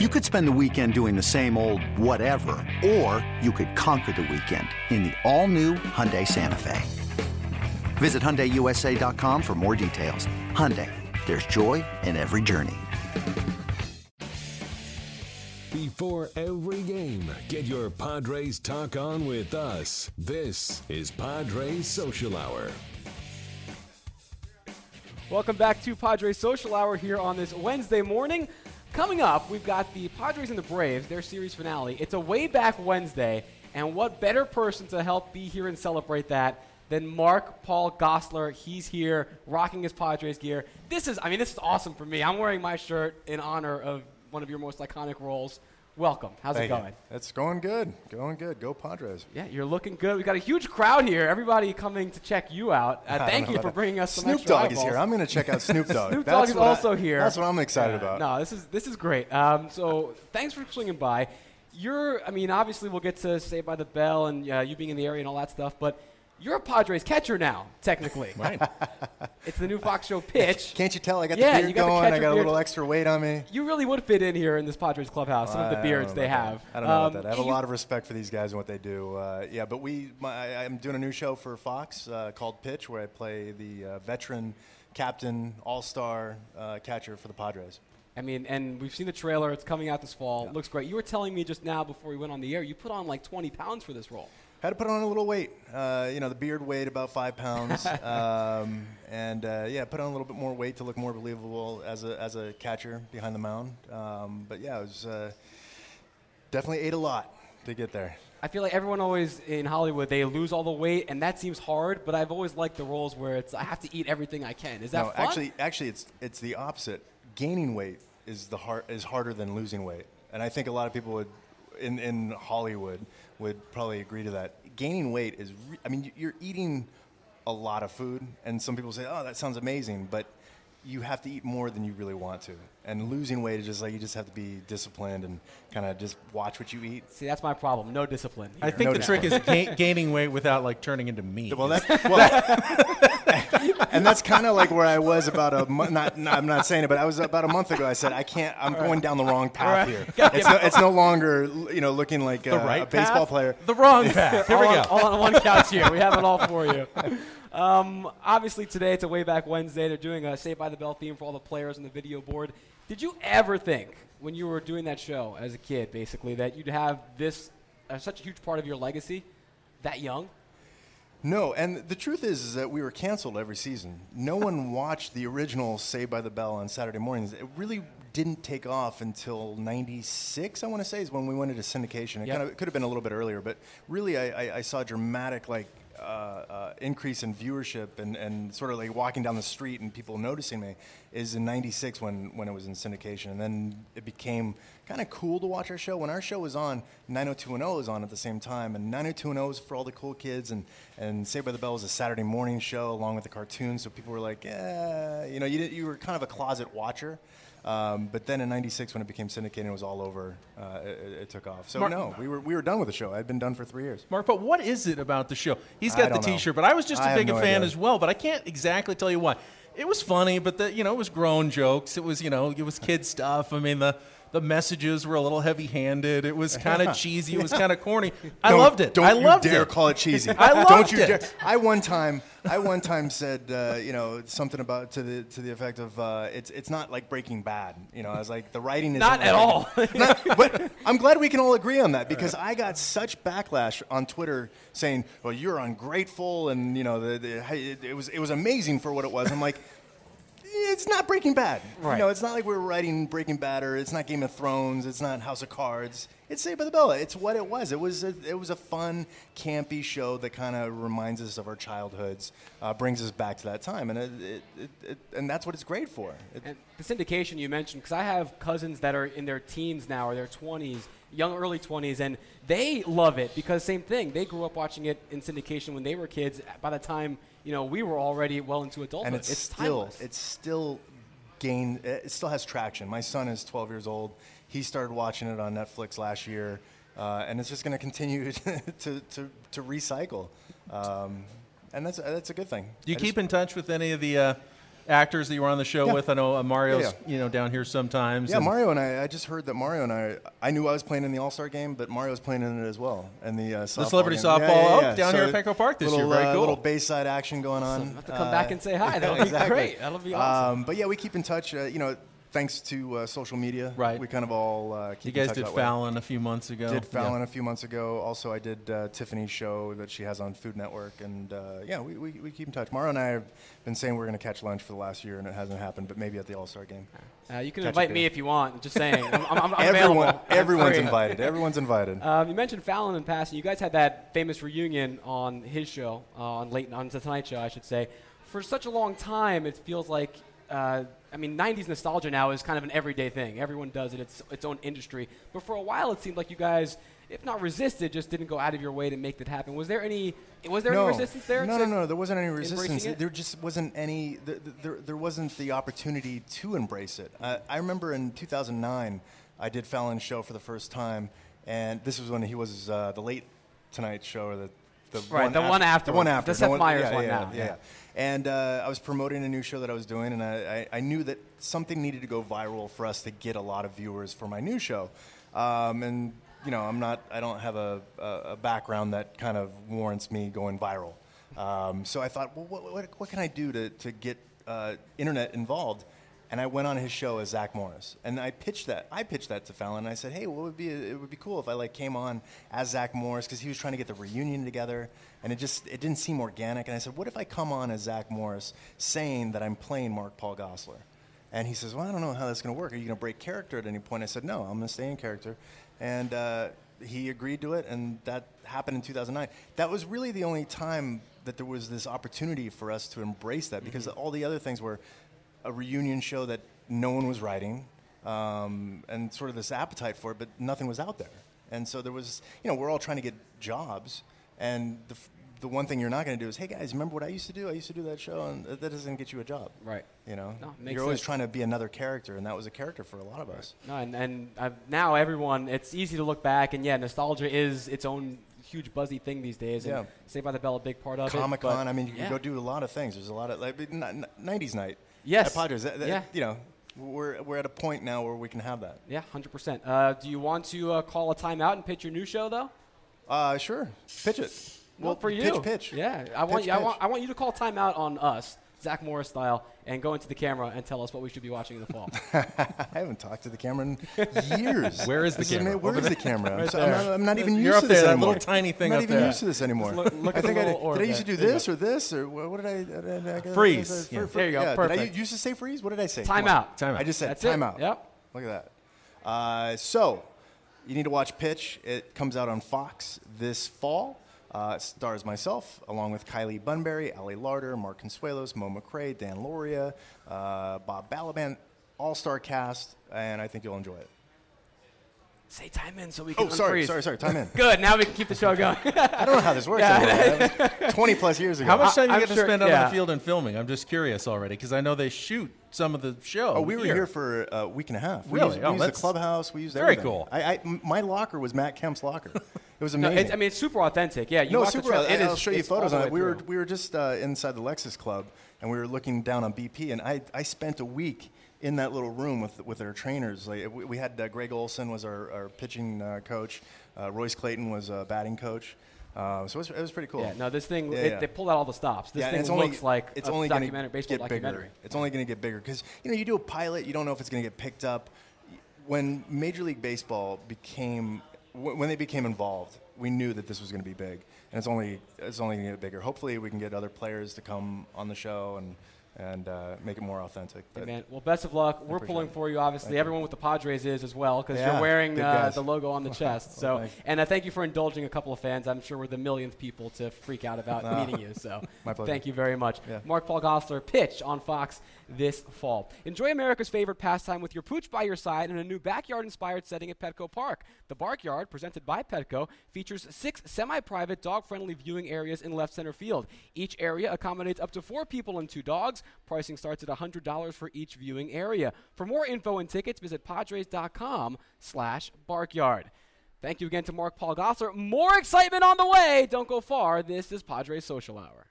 You could spend the weekend doing the same old whatever, or you could conquer the weekend in the all-new Hyundai Santa Fe. Visit HyundaiUSA.com for more details. Hyundai, there's joy in every journey. Before every game, get your Padres talk on with us. This is Padres Social Hour. Welcome back to Padres Social Hour here on this Wednesday morning. Coming up, we've got the Padres and the Braves, their series finale. It's a way back Wednesday, and what better person to help be here and celebrate that than Mark Paul Gosselaar. He's here rocking his Padres gear. This is, I mean, this is awesome for me. I'm wearing my shirt in honor of one of your most iconic roles. Welcome. How's Thank it going? You. It's going good. Going good. Go Padres. Yeah, you're looking good. We've got a huge crowd here. Everybody coming to check you out. Uh, thank you for bringing us some Snoop Dogg eyeballs. is here. I'm going to check out Snoop Dogg. Snoop Dogg is what I- also here. That's what I'm excited about. No, this is this is great. Um, so thanks for swinging by. You're, I mean, obviously we'll get to Saved by the Bell and uh, you being in the area and all that stuff, but you're a Padres catcher now, technically. Right. It's the new Fox Show pitch. Can't you tell? I got Yeah, the beard got the going. I got a beard. little extra weight on me. You really would fit in here in this Padres clubhouse. Some of the beards they have. that. I don't know Um, about that. I have a lot of respect for these guys and what they do. Uh, yeah, but we, my, I- I'm doing a new show for Fox uh, called Pitch, where I play the uh, veteran captain, all-star uh, catcher for the Padres. I mean, and we've seen the trailer. It's coming out this fall. Looks great. You were telling me just now before we went on the air, you put on like 20 pounds for this role. Had to put on a little weight. Uh, you know, the beard weighed about five pounds, um, and uh, yeah, put on a little bit more weight to look more believable as a as a catcher behind the mound. Um, but yeah, it was uh, definitely ate a lot to get there. I feel like everyone always in Hollywood they lose all the weight, and that seems hard. But I've always liked the roles where it's I have to eat everything I can. Is that no, fun? actually, actually, it's it's the opposite. Gaining weight is the hard is harder than losing weight, and I think a lot of people would in in Hollywood would probably agree to that. Gaining weight is, re- I mean, you're eating a lot of food, and some people say, "Oh, that sounds amazing," but you have to eat more than you really want to. And losing weight is just like you just have to be disciplined and kind of just watch what you eat. See, that's my problem. No discipline. I think No the trick is ga- gaining weight without like turning into meat. Well, that's well, and that's kind of like where I was about a month. Not, not, I'm not saying it, but I was about a month ago. I said I can't. I'm going down the wrong path here. It's no, it's no longer you know looking like a, right a baseball player. The wrong path. Here we go. on, all on one couch here. We have it all for you. Um, obviously, today it's a way back Wednesday. They're doing a Saved by the Bell theme for all the players on the video board. Did you ever think, when you were doing that show as a kid, basically, that you'd have this uh, such a huge part of your legacy that young? No, and the truth is, is that we were canceled every season. No one watched the original Saved by the Bell on Saturday mornings. It really didn't take off until '96. I want to say is when we went into syndication. It Yep. kind of it could have been a little bit earlier, but really, I, I, I saw dramatic like uh, uh, increase in viewership and, and sort of like walking down the street and people noticing me is in '96 when when it was in syndication, and then it became kind of cool to watch our show. When our show was on, 90210 was on at the same time, and 90210 was for all the cool kids, and, and Saved by the Bell was a Saturday morning show along with the cartoons, so people were like, eh, you know, you, did, you were kind of a closet watcher. Um, but then in '96, when it became syndicated, it was all over. Uh, it, it- took off. So Mark- no, we were we were done with the show. I'd been done for three years. Mark, but what is it about the show? He's got the don't know. T-shirt, but I was just a big no fan idea. as well. But I can't exactly tell you why. It was funny, but the you know it was grown jokes. It was you know it was kid stuff. I mean the the messages were a little heavy-handed. It was kind of cheesy. It was kind of corny. I Don't- loved it. Don't I you loved dare it. call it cheesy. I don't loved you it. dare. I one time, I one time said, uh, you know, something about to the to the effect of uh, it's it's not like Breaking Bad. You know, I was like the writing is Not at all. but I'm glad we can all agree on that because I got such backlash on Twitter saying, "Well, you're ungrateful," and you know, the, the, it, it was it was amazing for what it was. I'm like. It's not Breaking Bad. Right. You know, it's not like we're writing Breaking Bad or it's not Game of Thrones. It's not House of Cards. It's Saved by the Bell. It's what it was. It was a, it was a fun, campy show that kind of reminds us of our childhoods, uh, brings us back to that time, and it, it, it, it, and that's what it's great for. The syndication you mentioned, because I have cousins that are in their teens now or their 20s, young early 20s, and they love it because same thing. They grew up watching it in syndication when they were kids. By the time you know we were already well into adulthood, and it's, still timeless. it's still gain it still has traction. My son is 12 years old. He started watching it on Netflix last year, uh, and it's just going to continue to to to recycle, um, and that's that's a good thing. Do you I keep just- in touch with any of the uh, actors that you were on the show Yeah. with. I know uh, Mario's Yeah, you know down here sometimes. Yeah, and- Mario and I. I just heard that Mario and I. I knew I was playing in the All Star game, but Mario's playing in it as well. And the uh, softball celebrity game. softball, oh, down here at Petco Park this little, year. Very uh, cool. Little Bayside action going on. I'll have to come back and say hi. That'll be great. That'll be awesome. Um, but yeah, we keep in touch. Uh, you know, thanks to uh, social media. Right. We kind of all uh, keep You in guys touch did that way. Fallon a few months ago. Did Yeah. Fallon a few months ago. Also, I did uh, Tiffani's show that she has on Food Network, and uh, yeah, we, we, we keep in touch. Mara and I have been saying we're going to catch lunch for the last year, and it hasn't happened. But maybe at the All Star game. Uh, you can catch invite me if you want. Just saying. I'm, I'm, I'm Everyone, available. Everyone's invited. Everyone's invited. Um, you mentioned Fallon in passing. You guys had that famous reunion on his show, uh, on late on the Tonight Show, I should say. For such a long time, it feels like. I mean, '90s nostalgia now is kind of an everyday thing. Everyone does it. It's its own industry. But for a while, it seemed like you guys, if not resisted, just didn't go out of your way to make that happen. Was there any? Was there no. any resistance there? No, to- no, no. There wasn't any resistance. There just wasn't any. There, there, there wasn't the opportunity to embrace it. Uh, I remember in 2009, I did Fallon's show for the first time, and this was when he was uh, the late Tonight Show or the. The Right, the one after, The one after. The Seth one- Meyers yeah, one yeah, now, Yeah, yeah. And uh, I was promoting a new show that I was doing, and I, I, I knew that something needed to go viral for us to get a lot of viewers for my new show. Um, and you know, I'm not, I don't have a, a, a background that kind of warrants me going viral. Um, so I thought, well, what, what, what can I do to, to get uh, internet involved? And I went on his show as Zach Morris, and I pitched that. I pitched that to Fallon. And I said, "Hey, what would be? It would be cool if I like came on as Zach Morris because he was trying to get the reunion together, and it just it didn't seem organic. And I said, what if I come on as Zach Morris, saying that I'm playing Mark Paul Gosselaar? And he says, well, I don't know how that's going to work. Are you going to break character at any point? I said, no, I'm going to stay in character. And uh, he agreed to it, and that happened in 2009. That was really the only time that there was this opportunity for us to embrace that because all the other things were a reunion show that no one was writing um, and sort of this appetite for it, but nothing was out there. And so there was, you know, we're all trying to get jobs, and the, f- the one thing you're not going to do is, hey guys, remember what I used to do? I used to do that show, and that that doesn't get you a job. Right. You know, No, you're always sense. trying to be another character, and that was a character for a lot of us. No, and, and uh, now everyone, it's easy to look back, and yeah, nostalgia is its own huge buzzy thing these days. And Yeah. Saved by the Bell, a big part of it. Comic Con. I mean, you can go do a lot of things. There's a lot of like n- n- '90s night. Yes. At Padres. That- that- Yeah. You know, we're we're at a point now where we can have that. Yeah, hundred percent. Uh, do you want to uh, call a timeout and pitch your new show though? Uh, sure. Pitch it. Well, for you, Pitch, pitch. Yeah, I want Pitch. I want. I want you to call timeout on us, Zach Morris style, and go into the camera and tell us what we should be watching in the fall. I haven't talked to the camera in years. Where is the This camera? ama- Where Over is the camera? I'm, so- I'm not, I'm not even You're used up to there, this that anymore. little tiny thing I'm up not even there. used to this anymore. look- look I at the think I did, orb did I used to do this or this or what, what did I? Did I, I Freeze. Fr- Yeah. fr- There you go, Yeah, Did I used to say freeze? What did I say? Time Come out. Time out. I just said That's time it. out. Yep. Look at that. Uh, so, you need to watch Pitch. It comes out on Fox this fall. Uh, stars myself, along with Kylie Bunbury, Ali Larter, Mark Consuelos, Mo McRae, Dan Lauria, uh, Bob Balaban, all-star cast, and I think you'll enjoy it. Say time in so we can. Oh, sorry, unfreeze. sorry, sorry. Time in. Good. Now we can keep the show going. I don't know how this works anymore. Twenty plus years ago. How much time I- you I'm get to sure- spend out yeah. on the field and filming? I'm just curious already because I know they shoot some of the show. Oh, we were here, for a week and a half. We Really? used, Oh, we used the clubhouse. We used very everything. cool. I, I, m- my locker was Matt Kemp's locker. It was no, amazing. it's, I mean, it's super authentic. Yeah, you no, super. The trail, it I, I'll show you photos on it. We were we were just uh, inside the Lexus Club, and we were looking down on BP, and I, I spent a week in that little room with with our trainers. Like we, we had uh, Greg Olson was our, our pitching uh, coach, uh, Royce Clayton was a batting coach. Uh, so it was, it was pretty cool. Yeah, no, this thing, Yeah, it, yeah. they pulled out all the stops. This yeah, thing it's looks only, like it's only documentary, baseball get documentary. Bigger. It's only going to get bigger because you know you do a pilot, you don't know if it's going to get picked up. When Major League Baseball became, wh- when they became involved, we knew that this was going to be big, and it's only it's only going to get bigger. Hopefully, we can get other players to come on the show and and uh, make it more authentic. Hey, But man, well, best of luck. We're pulling for you, obviously. Thank you. Everyone with the Padres is as well because Yeah, you're wearing uh, the logo on the chest. So, you. and uh, thank you for indulging a couple of fans. I'm sure we're the millionth people to freak out about No. meeting you. So, thank you very much. Yeah. Mark Paul Gosselaar pitch on Fox this fall. Enjoy America's favorite pastime with your pooch by your side in a new backyard-inspired setting at Petco Park. The Barkyard, presented by Petco, features six semi-private, dog-friendly viewing areas in left center field. Each area accommodates up to four people and two dogs. Pricing starts at $100 for each viewing area. For more info and tickets, visit padres.com slash barkyard. Thank you again to Mark Paul Gosselaar. More excitement on the way. Don't go far. This is Padres Social Hour.